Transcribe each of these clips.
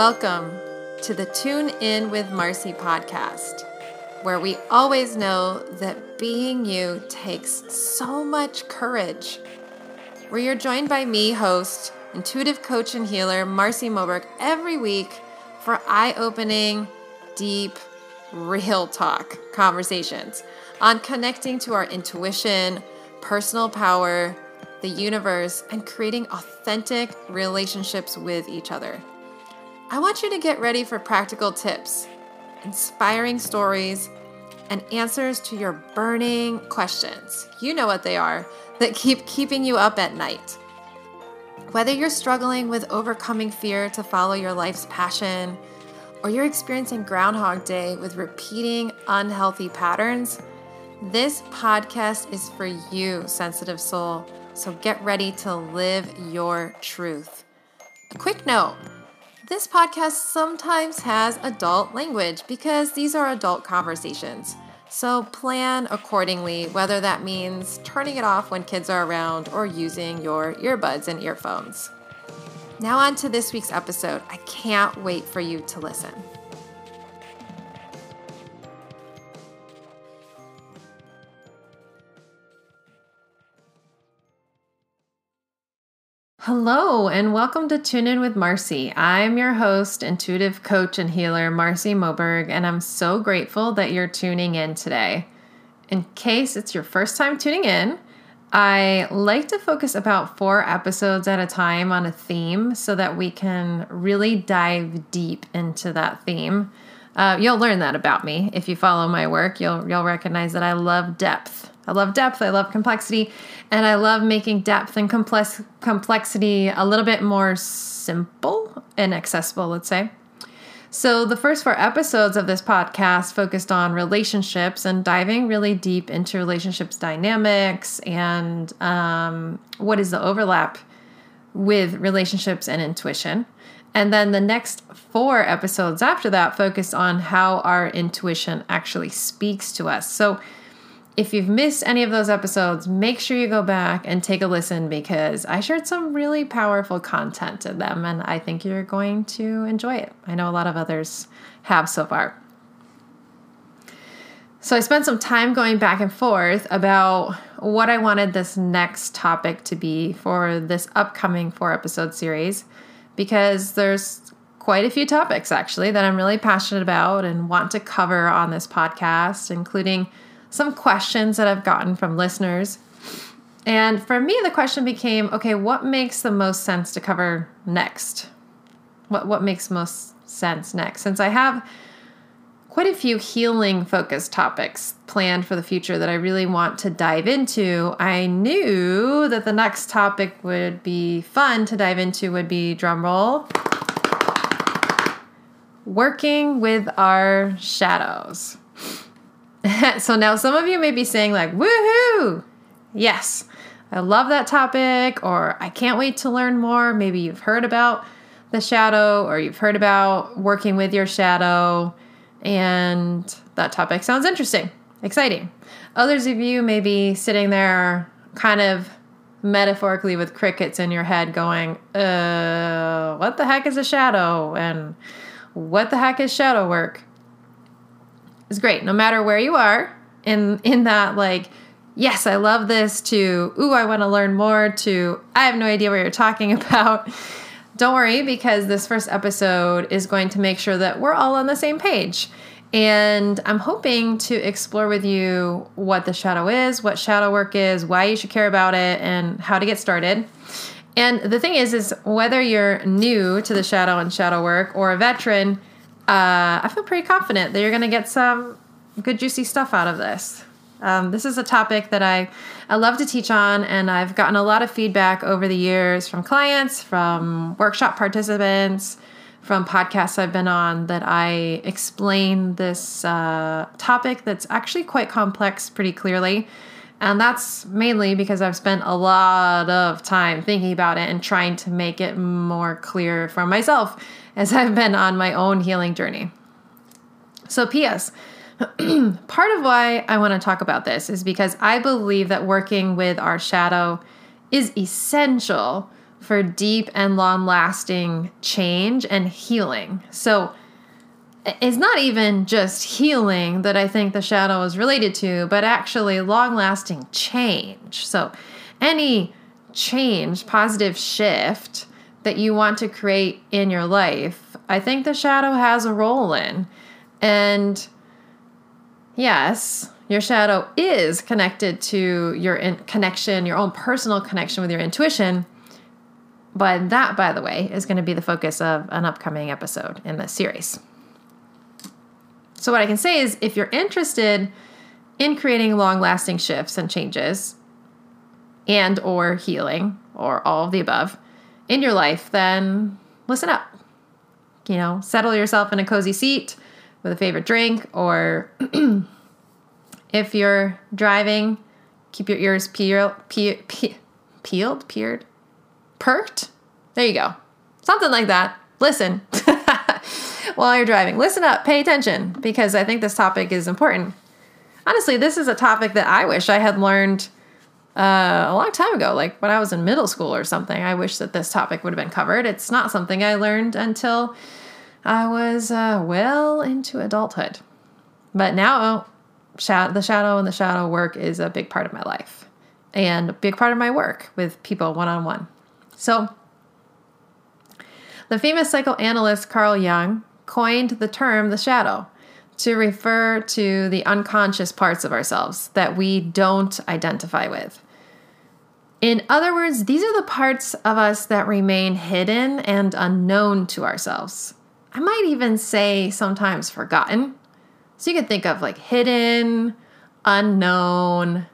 Welcome to the Tune In with Marci podcast, where we always know that being you takes so much courage. Where you're joined by me, host, intuitive coach, and healer Marci Moberg, every week for eye opening, deep, real talk conversations on connecting to our intuition, personal power, the universe, and creating authentic relationships with each other. I want you to get ready for practical tips, inspiring stories, and answers to your burning questions. You know what they are that keep keeping you up at night. Whether you're struggling with overcoming fear to follow your life's passion, or you're experiencing Groundhog Day with repeating unhealthy patterns, this podcast is for you, sensitive soul. So get ready to live your truth. A quick note this podcast sometimes has adult language because these are adult conversations. So plan accordingly, whether that means turning it off when kids are around or using your earbuds and earphones. Now, on to this week's episode. I can't wait for you to listen. Hello, and welcome to Tune In with Marci. I'm your host, intuitive coach, and healer, Marci Moberg, and I'm so grateful that you're tuning in today. In case it's your first time tuning in, I like to focus about four episodes at a time on a theme so that we can really dive deep into that theme. Uh, you'll learn that about me if you follow my work. You'll you'll recognize that I love depth I love depth, I love complexity, and I love making depth and complex complexity a little bit more simple and accessible, let's say. So, the first four episodes of this podcast focused on relationships and diving really deep into relationships dynamics and um, what is the overlap with relationships and intuition. And then the next four episodes after that focus on how our intuition actually speaks to us. So, if you've missed any of those episodes, make sure you go back and take a listen because I shared some really powerful content in them and I think you're going to enjoy it. I know a lot of others have so far. So I spent some time going back and forth about what I wanted this next topic to be for this upcoming four episode series because there's quite a few topics actually that I'm really passionate about and want to cover on this podcast, including some questions that I've gotten from listeners. And for me, the question became okay, what makes the most sense to cover next? What, what makes most sense next? Since I have quite a few healing focused topics planned for the future that I really want to dive into, I knew that the next topic would be fun to dive into, would be drumroll working with our shadows. so now some of you may be saying, like, woohoo! Yes, I love that topic, or I can't wait to learn more. Maybe you've heard about the shadow, or you've heard about working with your shadow, and that topic sounds interesting, exciting. Others of you may be sitting there kind of metaphorically with crickets in your head going, uh, what the heck is a shadow? And what the heck is shadow work? Is great no matter where you are in in that like yes i love this to ooh i want to learn more to i have no idea what you're talking about. Don't worry because this first episode is going to make sure that we're all on the same page. And i'm hoping to explore with you what the shadow is what shadow work is why you should care about it and how to get started. And the thing is is whether you're new to the shadow and shadow work or a veteran uh, I feel pretty confident that you're going to get some good, juicy stuff out of this. Um, this is a topic that I, I love to teach on, and I've gotten a lot of feedback over the years from clients, from workshop participants, from podcasts I've been on that I explain this uh, topic that's actually quite complex pretty clearly. And that's mainly because I've spent a lot of time thinking about it and trying to make it more clear for myself as I've been on my own healing journey. So, P.S. part of why I want to talk about this is because I believe that working with our shadow is essential for deep and long lasting change and healing. So it's not even just healing that I think the shadow is related to, but actually long lasting change. So any change, positive shift that you want to create in your life, I think the shadow has a role in. And yes, your shadow is connected to your connection, your own personal connection with your intuition. But that, by the way, is going to be the focus of an upcoming episode in this series. So, what I can say is if you're interested in creating long-lasting shifts and changes and or healing or all of the above in your life, then listen up. You know, settle yourself in a cozy seat with a favorite drink or if you're driving, keep your ears peeled, pe- pe- peeled, peered, perked. There you go. Something like that. Listen while you're driving. Listen up, pay attention, because I think this topic is important. Honestly, this is a topic that I wish I had learned uh, a long time ago, like when I was in middle school or something. I wish that this topic would have been covered. It's not something I learned until I was uh, well into adulthood. But now, the shadow and the shadow work is a big part of my life and a big part of my work with people one on one. So, the famous psychoanalyst Carl Jung coined the term the shadow to refer to the unconscious parts of ourselves that we don't identify with. In other words, these are the parts of us that remain hidden and unknown to ourselves. I might even say sometimes forgotten. So you can think of like hidden, unknown,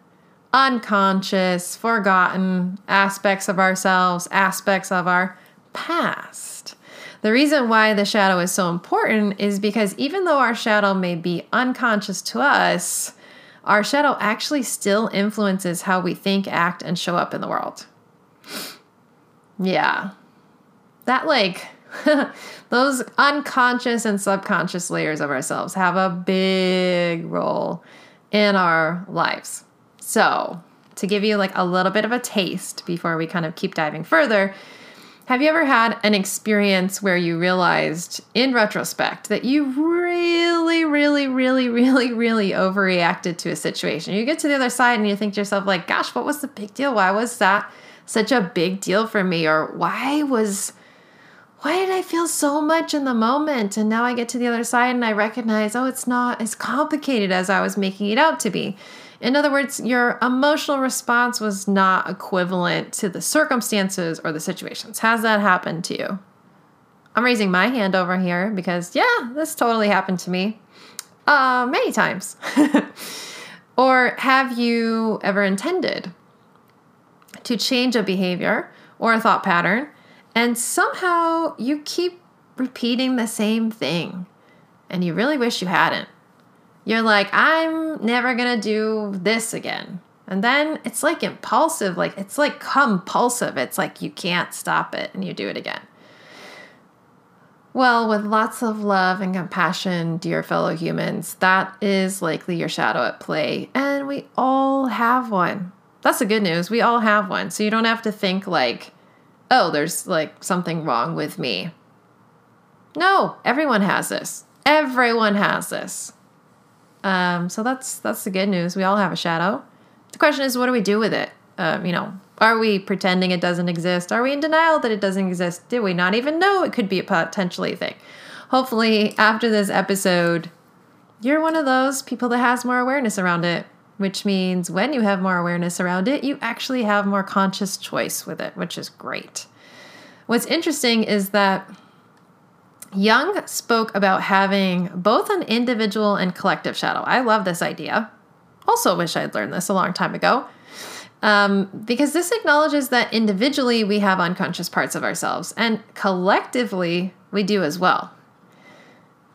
unconscious, forgotten aspects of ourselves, aspects of our past. The reason why the shadow is so important is because even though our shadow may be unconscious to us, our shadow actually still influences how we think, act, and show up in the world. Yeah. That, like, those unconscious and subconscious layers of ourselves have a big role in our lives. So, to give you like a little bit of a taste before we kind of keep diving further, have you ever had an experience where you realized in retrospect that you really, really, really, really, really overreacted to a situation? You get to the other side and you think to yourself, like, gosh, what was the big deal? Why was that such a big deal for me? Or why was why did I feel so much in the moment? And now I get to the other side and I recognize, oh, it's not as complicated as I was making it out to be. In other words, your emotional response was not equivalent to the circumstances or the situations. Has that happened to you? I'm raising my hand over here because, yeah, this totally happened to me uh, many times. or have you ever intended to change a behavior or a thought pattern and somehow you keep repeating the same thing and you really wish you hadn't? You're like, I'm never gonna do this again. And then it's like impulsive, like it's like compulsive. It's like you can't stop it and you do it again. Well, with lots of love and compassion, dear fellow humans, that is likely your shadow at play. And we all have one. That's the good news. We all have one. So you don't have to think like, oh, there's like something wrong with me. No, everyone has this. Everyone has this. Um, so that's that's the good news. We all have a shadow. The question is, what do we do with it? Um, you know, are we pretending it doesn't exist? Are we in denial that it doesn't exist? Did we not even know it could be a potentially thing? Hopefully, after this episode, you're one of those people that has more awareness around it, which means when you have more awareness around it, you actually have more conscious choice with it, which is great. What's interesting is that Jung spoke about having both an individual and collective shadow. I love this idea. Also, wish I had learned this a long time ago. Um, because this acknowledges that individually we have unconscious parts of ourselves, and collectively we do as well.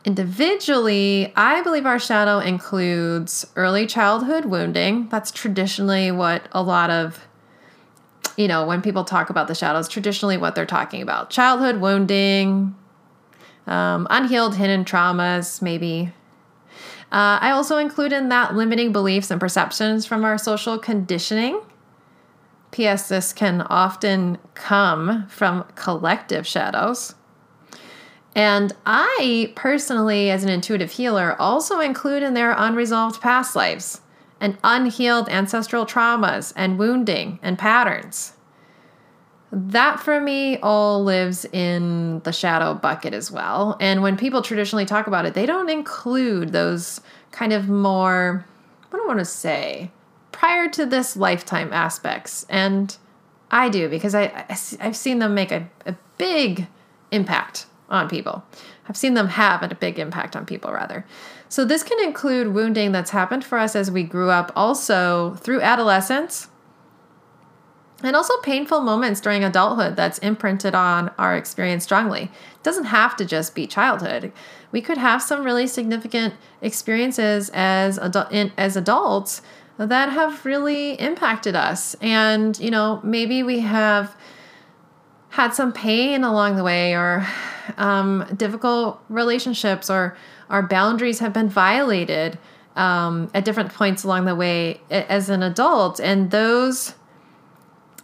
Individually, I believe our shadow includes early childhood wounding. That's traditionally what a lot of, you know, when people talk about the shadows, traditionally what they're talking about childhood wounding, um, unhealed hidden traumas, maybe. Uh, I also include in that limiting beliefs and perceptions from our social conditioning. P.S. This can often come from collective shadows. And I personally, as an intuitive healer, also include in there unresolved past lives and unhealed ancestral traumas and wounding and patterns. That for me all lives in the shadow bucket as well. And when people traditionally talk about it, they don't include those kind of more, what do I want to say, prior to this lifetime aspects. And I do because I, I, have seen them make a, a big impact on people. I've seen them have a big impact on people, rather. So, this can include wounding that's happened for us as we grew up, also through adolescence, and also painful moments during adulthood that's imprinted on our experience strongly. It doesn't have to just be childhood. We could have some really significant experiences as adult, in, as adults that have really impacted us. And, you know, maybe we have had some pain along the way or um, difficult relationships or our boundaries have been violated um, at different points along the way as an adult. And those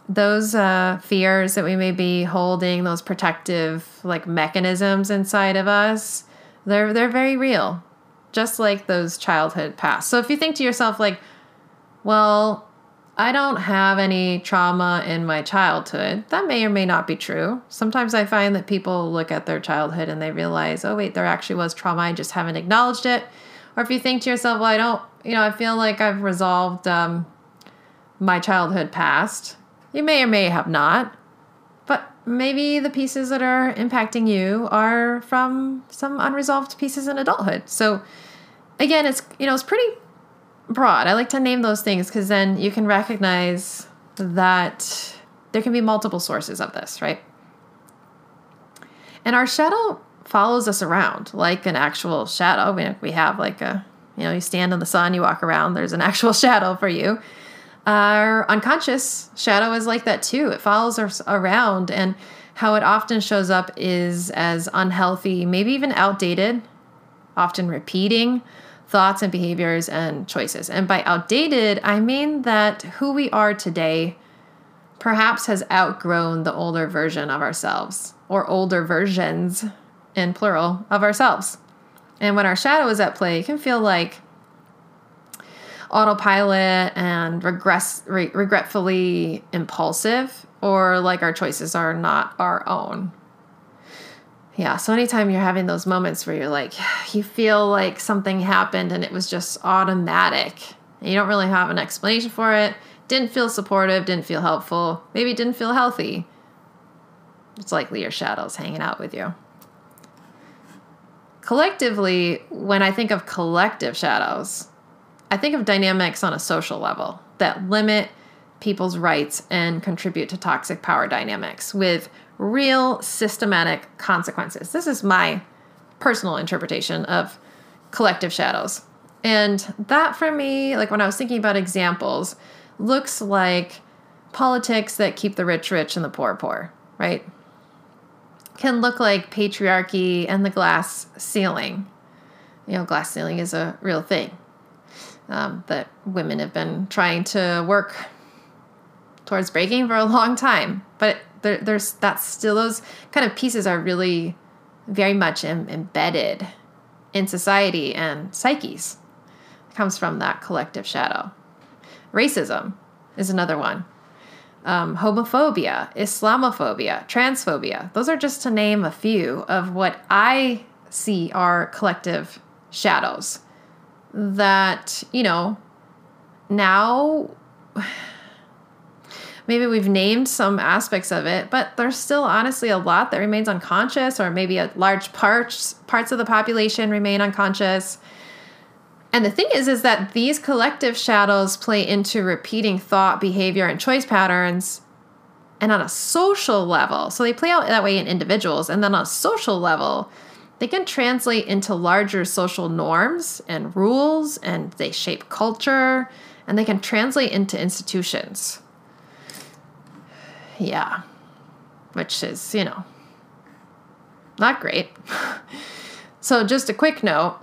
those uh, fears that we may be holding, those protective like mechanisms inside of us, they're they're very real, just like those childhood past. So if you think to yourself like, well, I don't have any trauma in my childhood. That may or may not be true. Sometimes I find that people look at their childhood and they realize, oh, wait, there actually was trauma. I just haven't acknowledged it. Or if you think to yourself, well, I don't, you know, I feel like I've resolved um, my childhood past. You may or may have not. But maybe the pieces that are impacting you are from some unresolved pieces in adulthood. So again, it's, you know, it's pretty broad. I like to name those things because then you can recognize that there can be multiple sources of this, right? And our shadow follows us around like an actual shadow. We have like a, you know, you stand in the sun, you walk around, there's an actual shadow for you. Our unconscious shadow is like that too. It follows us around, and how it often shows up is as unhealthy, maybe even outdated, often repeating thoughts and behaviors and choices. And by outdated, I mean that who we are today perhaps has outgrown the older version of ourselves or older versions in plural of ourselves. And when our shadow is at play, it can feel like autopilot and regress, re- regretfully impulsive, or like our choices are not our own. Yeah so anytime you're having those moments where you're like you feel like something happened and it was just automatic and you don't really have an explanation for it didn't feel supportive didn't feel helpful maybe didn't feel healthy it's likely your shadow's hanging out with you. Collectively when i think of collective shadows i think of dynamics on a social level that limit people's rights and contribute to toxic power dynamics with real systematic consequences. This is my personal interpretation of collective shadows. And that for me, like when I was thinking about examples, looks like politics that keep the rich rich and the poor poor, right? Can look like patriarchy and the glass ceiling. You know, glass ceiling is a real thing um, that women have been trying to work towards breaking for a long time. But there, there's that's still those kind of pieces are really very much Im- embedded in society and psyches. It comes from that collective shadow. Racism is another one. Um, homophobia, Islamophobia, transphobia. Those are just to name a few of what I see are collective shadows that, you know, now maybe we've named some aspects of it, but there's still honestly a lot that remains unconscious, or maybe a large parts parts of the population remain unconscious. And the thing is, is that these collective shadows play into repeating thought, behavior, and choice patterns. And on a social level, so they play out that way in individuals, and then on a social level, they can translate into larger social norms and rules, and they shape culture, and they can translate into institutions. Yeah. Which is, you know, not great. so, just a quick note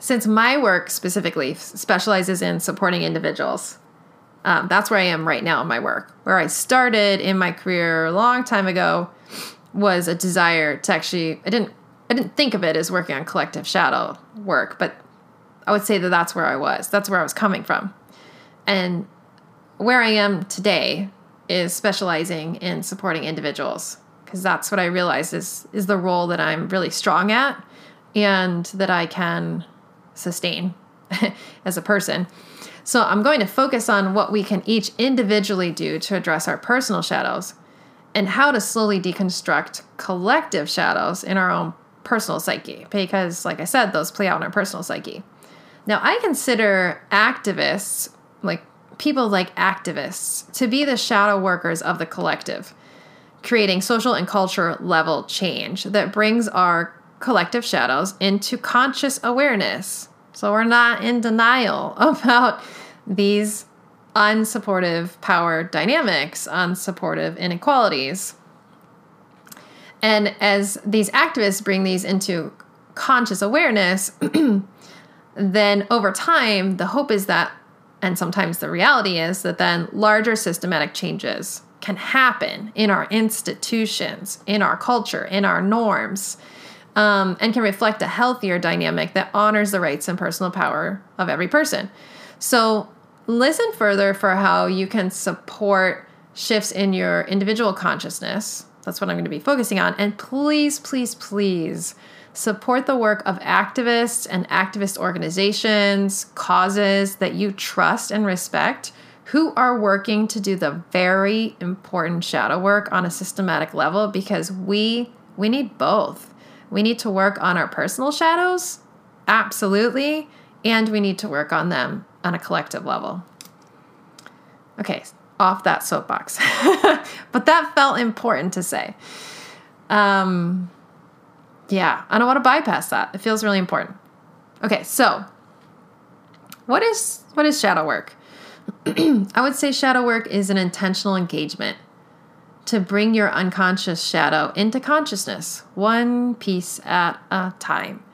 since my work specifically specializes in supporting individuals Um, that's where I am right now in my work. Where I started in my career a long time ago was a desire to actually. I didn't. I didn't think of it as working on collective shadow work, but I would say that that's where I was. That's where I was coming from, and where I am today is specializing in supporting individuals because that's what I realized is is the role that I'm really strong at and that I can sustain as a person. So I'm going to focus on what we can each individually do to address our personal shadows and how to slowly deconstruct collective shadows in our own personal psyche because like I said those play out in our personal psyche. Now I consider activists like people like activists to be the shadow workers of the collective, creating social and culture level change that brings our collective shadows into conscious awareness. So we're not in denial about these unsupportive power dynamics, unsupportive inequalities. And as these activists bring these into conscious awareness, then over time, the hope is that and sometimes the reality is that then larger systematic changes can happen in our institutions, in our culture, in our norms, um, and can reflect a healthier dynamic that honors the rights and personal power of every person. So, listen further for how you can support shifts in your individual consciousness. That's what I'm going to be focusing on. And please, please, please Support the work of activists and activist organizations, causes that you trust and respect who are working to do the very important shadow work on a systematic level because we we need both. We need to work on our personal shadows, absolutely, and we need to work on them on a collective level. Okay, off that soapbox. but that felt important to say. Um, yeah, I don't want to bypass that. It feels really important. Okay, so what is what is shadow work? I would say shadow work is an intentional engagement to bring your unconscious shadow into consciousness, one piece at a time.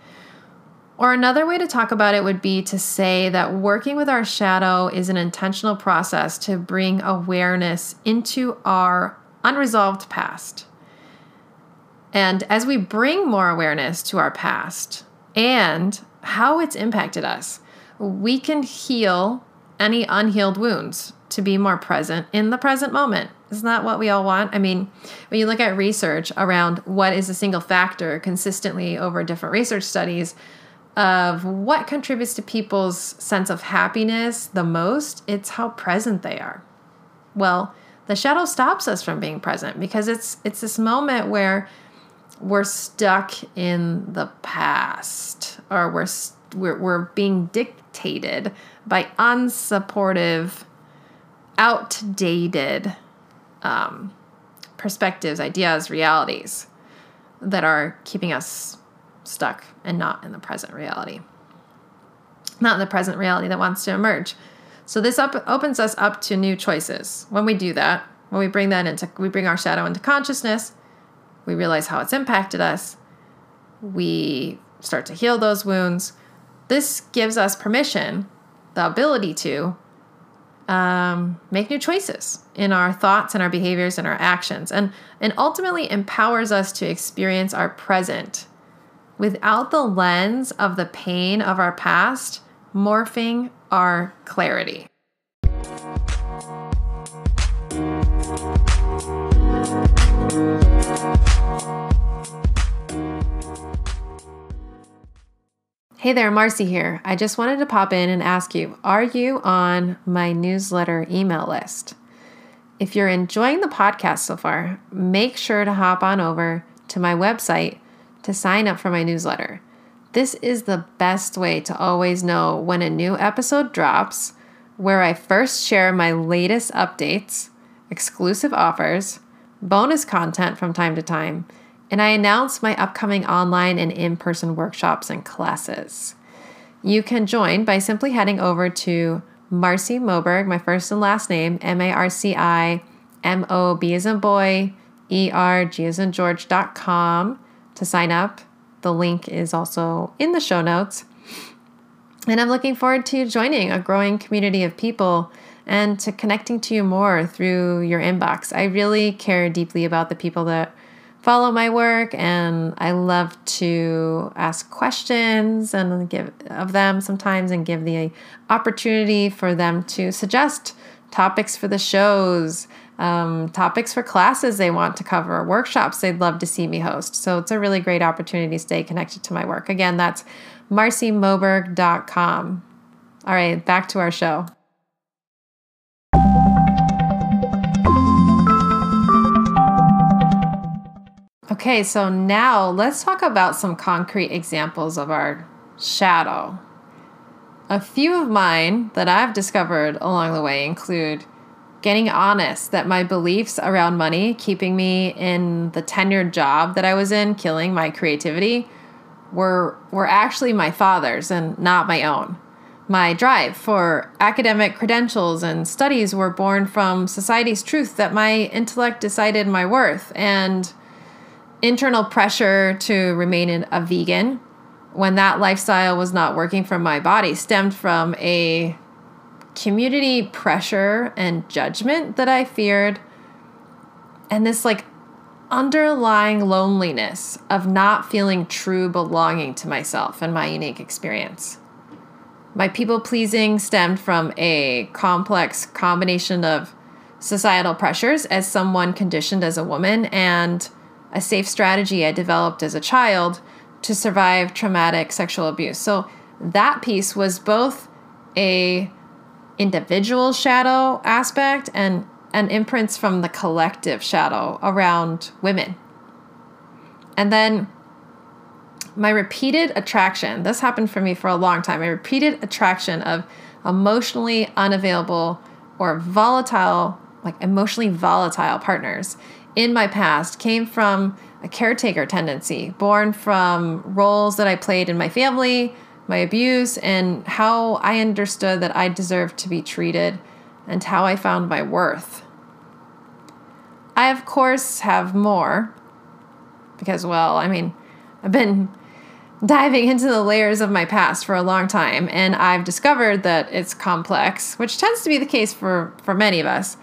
Or another way to talk about it would be to say that working with our shadow is an intentional process to bring awareness into our unresolved past. And as we bring more awareness to our past and how it's impacted us, we can heal any unhealed wounds to be more present in the present moment. Isn't that what we all want? I mean, when you look at research around what is a single factor consistently over different research studies of what contributes to people's sense of happiness the most, it's how present they are. Well, the shadow stops us from being present because it's it's this moment where we're stuck in the past or we're, we're, we're being dictated by unsupportive, outdated um, perspectives, ideas, realities that are keeping us stuck and not in the present reality. Not in the present reality that wants to emerge. So this up, opens us up to new choices. When we do that, when we bring that into, we bring our shadow into consciousness, we realize how it's impacted us, we start to heal those wounds. This gives us permission, the ability to um, make new choices in our thoughts and our behaviors and our actions, and, and ultimately empowers us to experience our present without the lens of the pain of our past morphing our clarity. Hey there, Marci here. I just wanted to pop in and ask you Are you on my newsletter email list? If you're enjoying the podcast so far, make sure to hop on over to my website to sign up for my newsletter. This is the best way to always know when a new episode drops, where I first share my latest updates, exclusive offers, bonus content from time to time and I announce my upcoming online and in person workshops and classes. You can join by simply heading over to Marci Moberg, my first and last name, M A R C I M O B as in boy, E R G as in George.com to sign up. The link is also in the show notes. And I'm looking forward to joining a growing community of people and to connecting to you more through your inbox. I really care deeply about the people that follow my work and I love to ask questions and give of them sometimes and give the opportunity for them to suggest topics for the shows, um, topics for classes they want to cover, workshops they'd love to see me host. So it's a really great opportunity to stay connected to my work. Again, that's marcimoberg.com. All right, back to our show. Okay, so now let's talk about some concrete examples of our shadow. A few of mine that I've discovered along the way include getting honest that my beliefs around money keeping me in the tenured job that I was in, killing my creativity, were were actually my father's and not my own. My drive for academic credentials and studies were born from society's truth that my intellect decided my worth and internal pressure to remain a vegan when that lifestyle was not working for my body stemmed from a community pressure and judgment that I feared and this like underlying loneliness of not feeling true belonging to myself and my unique experience. My people pleasing stemmed from a complex combination of societal pressures as someone conditioned as a woman and a safe strategy I developed as a child to survive traumatic sexual abuse. So that piece was both a individual shadow aspect and and imprints from the collective shadow around women. And then my repeated attraction, this happened for me for a long time. My repeated attraction of emotionally unavailable or volatile, like emotionally volatile partners in my past came from a caretaker tendency born from roles that I played in my family, my abuse, and how I understood that I deserved to be treated and how I found my worth. I, of course, have more because, well, I mean, I've been diving into the layers of my past for a long time and I've discovered that it's complex, which tends to be the case for, for many of us.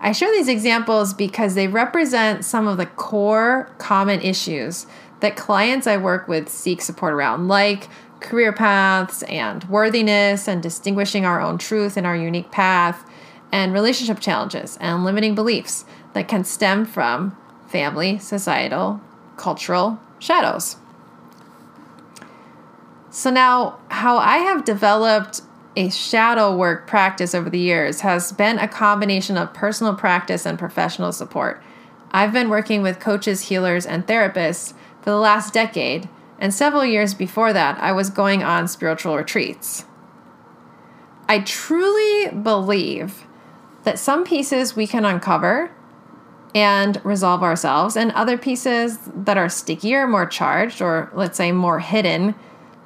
I share these examples because they represent some of the core common issues that clients I work with seek support around, like career paths and worthiness and distinguishing our own truth and our unique path, and relationship challenges and limiting beliefs that can stem from family, societal, cultural shadows. So, now how I have developed a shadow work practice over the years has been a combination of personal practice and professional support. I've been working with coaches, healers, and therapists for the last decade, and several years before that, I was going on spiritual retreats. I truly believe that some pieces we can uncover and resolve ourselves, and other pieces that are stickier, more charged, or let's say more hidden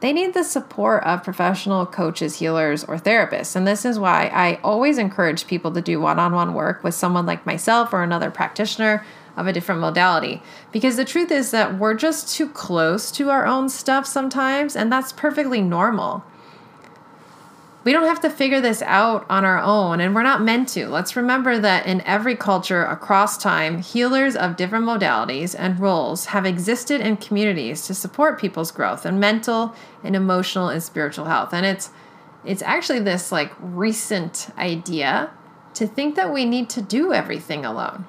they need the support of professional coaches, healers, or therapists. And this is why I always encourage people to do one on one work with someone like myself or another practitioner of a different modality. Because the truth is that we're just too close to our own stuff sometimes, and that's perfectly normal we don't have to figure this out on our own, and we're not meant to. Let's remember that in every culture across time, healers of different modalities and roles have existed in communities to support people's growth and mental and emotional and spiritual health. And it's it's actually this like recent idea to think that we need to do everything alone.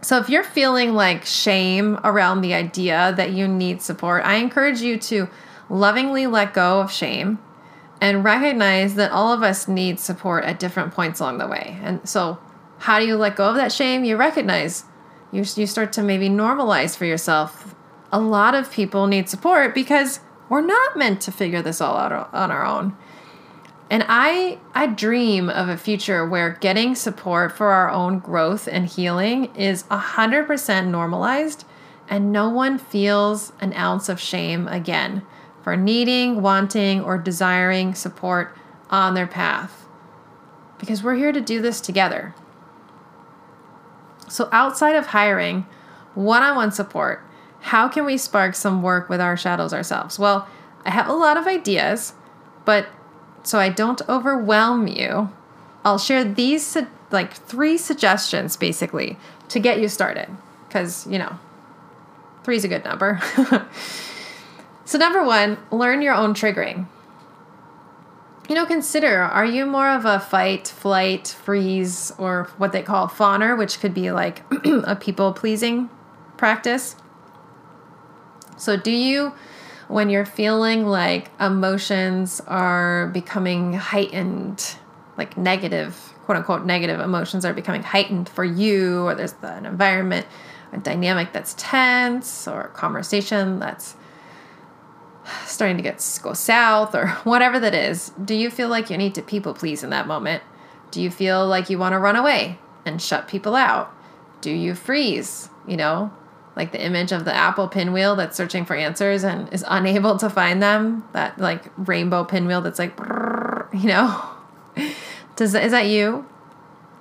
So if you're feeling like shame around the idea that you need support, I encourage you to lovingly let go of shame and recognize that all of us need support at different points along the way. And so, how do you let go of that shame? You recognize, you, you start to maybe normalize for yourself. A lot of people need support because we're not meant to figure this all out on our own. And I I dream of a future where getting support for our own growth and healing is 100% normalized and no one feels an ounce of shame again for needing, wanting, or desiring support on their path. Because we're here to do this together. So, outside of hiring one on one support, how can we spark some work with our shadows ourselves? Well, I have a lot of ideas, but so I don't overwhelm you, I'll share these like three suggestions basically to get you started. Because, you know, three is a good number. so, number one, learn your own triggering. You know, consider are you more of a fight, flight, freeze, or what they call fawner, which could be like a people pleasing practice? So, do you, when you're feeling like emotions are becoming heightened, like negative, quote unquote, negative emotions are becoming heightened for you, or there's an environment, a dynamic that's tense, or a conversation that's starting to get go south, or whatever that is, do you feel like you need to people please in that moment? Do you feel like you want to run away and shut people out? Do you freeze? You know, like the image of the Apple pinwheel that's searching for answers and is unable to find them. That like rainbow pinwheel that's like, you know, does is that you?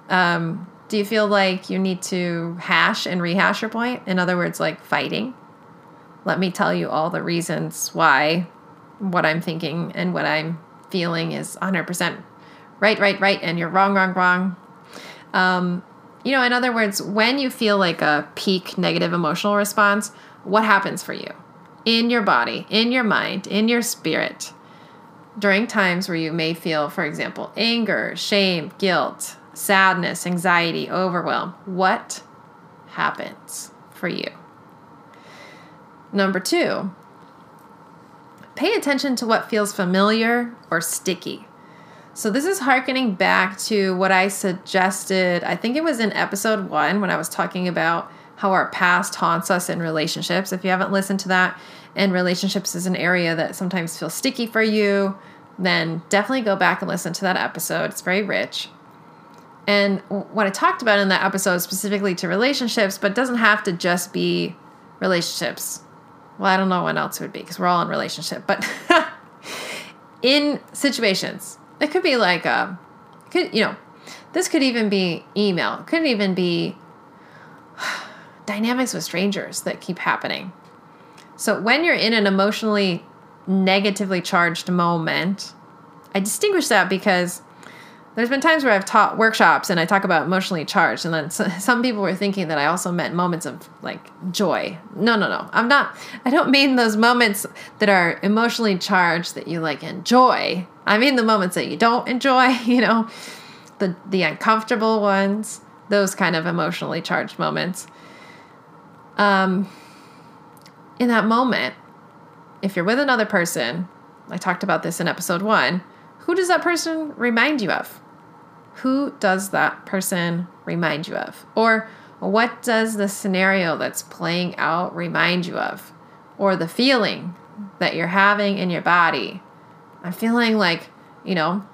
Um, do you feel like you need to hash and rehash your point? In other words, like fighting. Let me tell you all the reasons why what I'm thinking and what I'm feeling is 100% right, right, right, and you're wrong, wrong, wrong. Um, you know, in other words, when you feel like a peak negative emotional response, what happens for you in your body, in your mind, in your spirit during times where you may feel, for example, anger, shame, guilt, sadness, anxiety, overwhelm? What happens for you? Number two, pay attention to what feels familiar or sticky. So this is harkening back to what I suggested. I think it was in episode one when I was talking about how our past haunts us in relationships. If you haven't listened to that, and relationships is an area that sometimes feels sticky for you, then definitely go back and listen to that episode. It's very rich. And what I talked about in that episode specifically to relationships, but doesn't have to just be relationships. Well, I don't know what else it would be because we're all in relationship, but in situations it could be like a, uh, could you know, this could even be email. It could even be dynamics with strangers that keep happening. So when you're in an emotionally negatively charged moment, I distinguish that because there's been times where I've taught workshops and I talk about emotionally charged, and then some people were thinking that I also meant moments of like joy. No, no, no. I'm not. I don't mean those moments that are emotionally charged that you like enjoy. I mean the moments that you don't enjoy. You know, the the uncomfortable ones. Those kind of emotionally charged moments. Um, in that moment, if you're with another person, I talked about this in episode one. Who does that person remind you of? Who does that person remind you of? Or what does the scenario that's playing out remind you of? Or the feeling that you're having in your body? I'm feeling like, you know,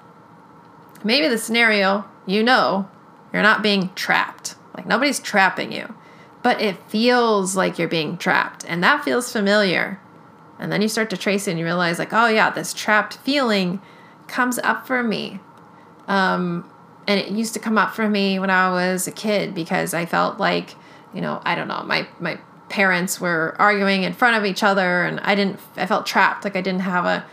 maybe the scenario, you know, you're not being trapped. Like nobody's trapping you, but it feels like you're being trapped. And that feels familiar. And then you start to trace it and you realize, like, oh, yeah, this trapped feeling comes up for me. Um, and it used to come up for me when I was a kid because I felt like, you know, I don't know, my my parents were arguing in front of each other and I didn't I felt trapped like I didn't have a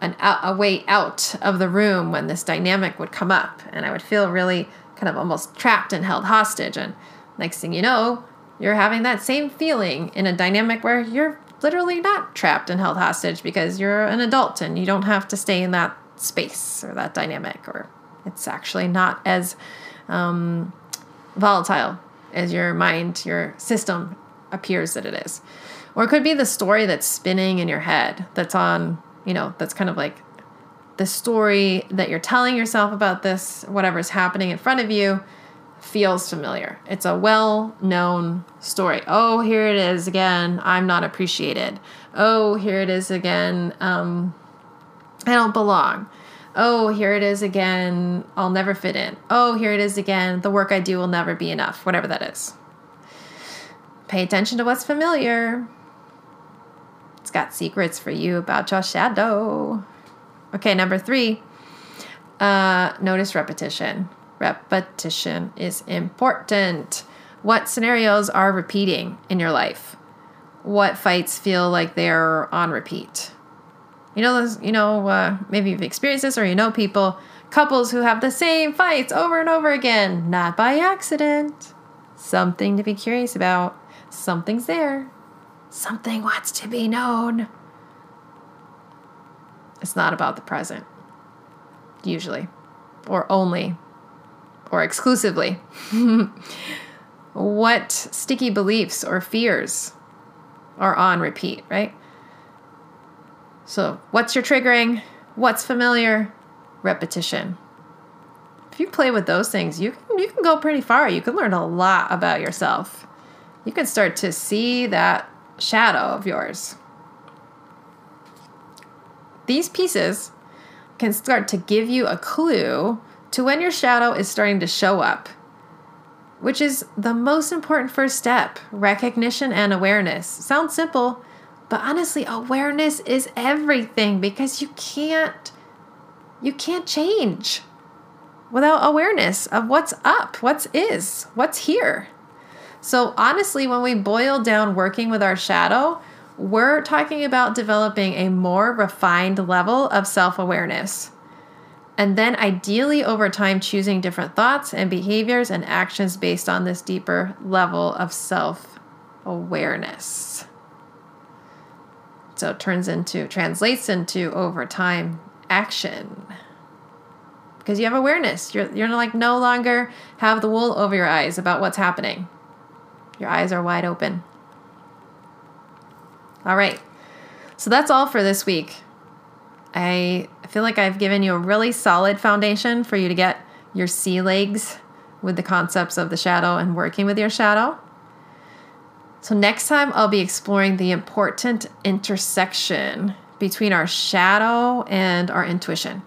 an a way out of the room when this dynamic would come up and I would feel really kind of almost trapped and held hostage. And next thing you know, you're having that same feeling in a dynamic where you're literally not trapped and held hostage because you're an adult and you don't have to stay in that space or that dynamic or it's actually not as um, volatile as your mind, your system appears that it is. Or it could be the story that's spinning in your head that's on, you know, that's kind of like the story that you're telling yourself about this, whatever's happening in front of you, feels familiar. It's a well known story. Oh, here it is again. I'm not appreciated. Oh, here it is again. Um, I don't belong oh, here it is again, I'll never fit in. Oh, here it is again, the work I do will never be enough, whatever that is. Pay attention to what's familiar. It's got secrets for you about your shadow. Okay, number three, uh, notice repetition. Repetition is important. What scenarios are repeating in your life? What fights feel like they're on repeat? You know, those, you know, uh, maybe you've experienced this or you know people, couples who have the same fights over and over again, not by accident. Something to be curious about. Something's there. Something wants to be known. It's not about the present, usually, or only, or exclusively. what sticky beliefs or fears are on repeat, right? So, what's your triggering? What's familiar? Repetition. If you play with those things, you can, you can go pretty far. You can learn a lot about yourself. You can start to see that shadow of yours. These pieces can start to give you a clue to when your shadow is starting to show up, which is the most important first step recognition and awareness. Sounds simple, but honestly, awareness is everything because you can't you can't change without awareness of what's up, what's is, what's here. So, honestly, when we boil down working with our shadow, we're talking about developing a more refined level of self awareness. And then, ideally, over time, choosing different thoughts and behaviors and actions based on this deeper level of self awareness. So, it turns into, translates into over time action because you have awareness. You're, you're like no longer have the wool over your eyes about what's happening. Your eyes are wide open. All right. So that's all for this week. I feel like I've given you a really solid foundation for you to get your sea legs with the concepts of the shadow and working with your shadow. So, next time I'll be exploring the important intersection between our shadow and our intuition.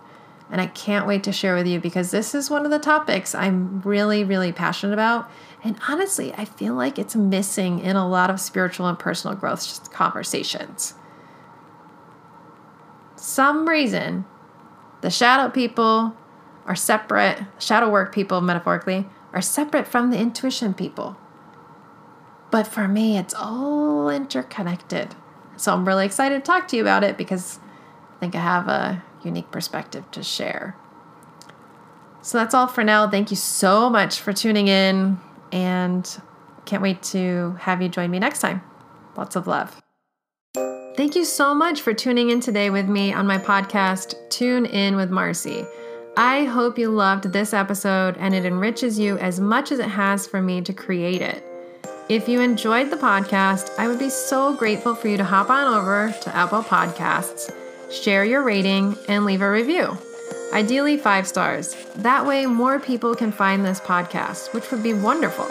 And I can't wait to share with you because this is one of the topics I'm really, really passionate about. And honestly, I feel like it's missing in a lot of spiritual and personal growth conversations. Some reason the shadow people are separate, shadow work people, metaphorically, are separate from the intuition people. But for me, it's all interconnected. So I'm really excited to talk to you about it because I think I have a unique perspective to share. So that's all for now. Thank you so much for tuning in and can't wait to have you join me next time. Lots of love. Thank you so much for tuning in today with me on my podcast, Tune In with Marci. I hope you loved this episode and it enriches you as much as it has for me to create it. If you enjoyed the podcast, I would be so grateful for you to hop on over to Apple Podcasts share your rating, and leave a review. Ideally, five stars. That way, more people can find this podcast, which would be wonderful.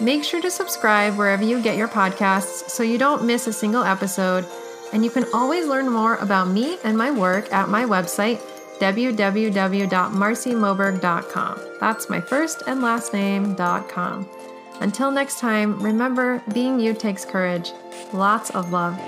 Make sure to subscribe wherever you get your podcasts so you don't miss a single episode. And you can always learn more about me and my work at my website, www.marcimoberg.com. That's my first and last name.com. Until next time, remember being you takes courage. Lots of love.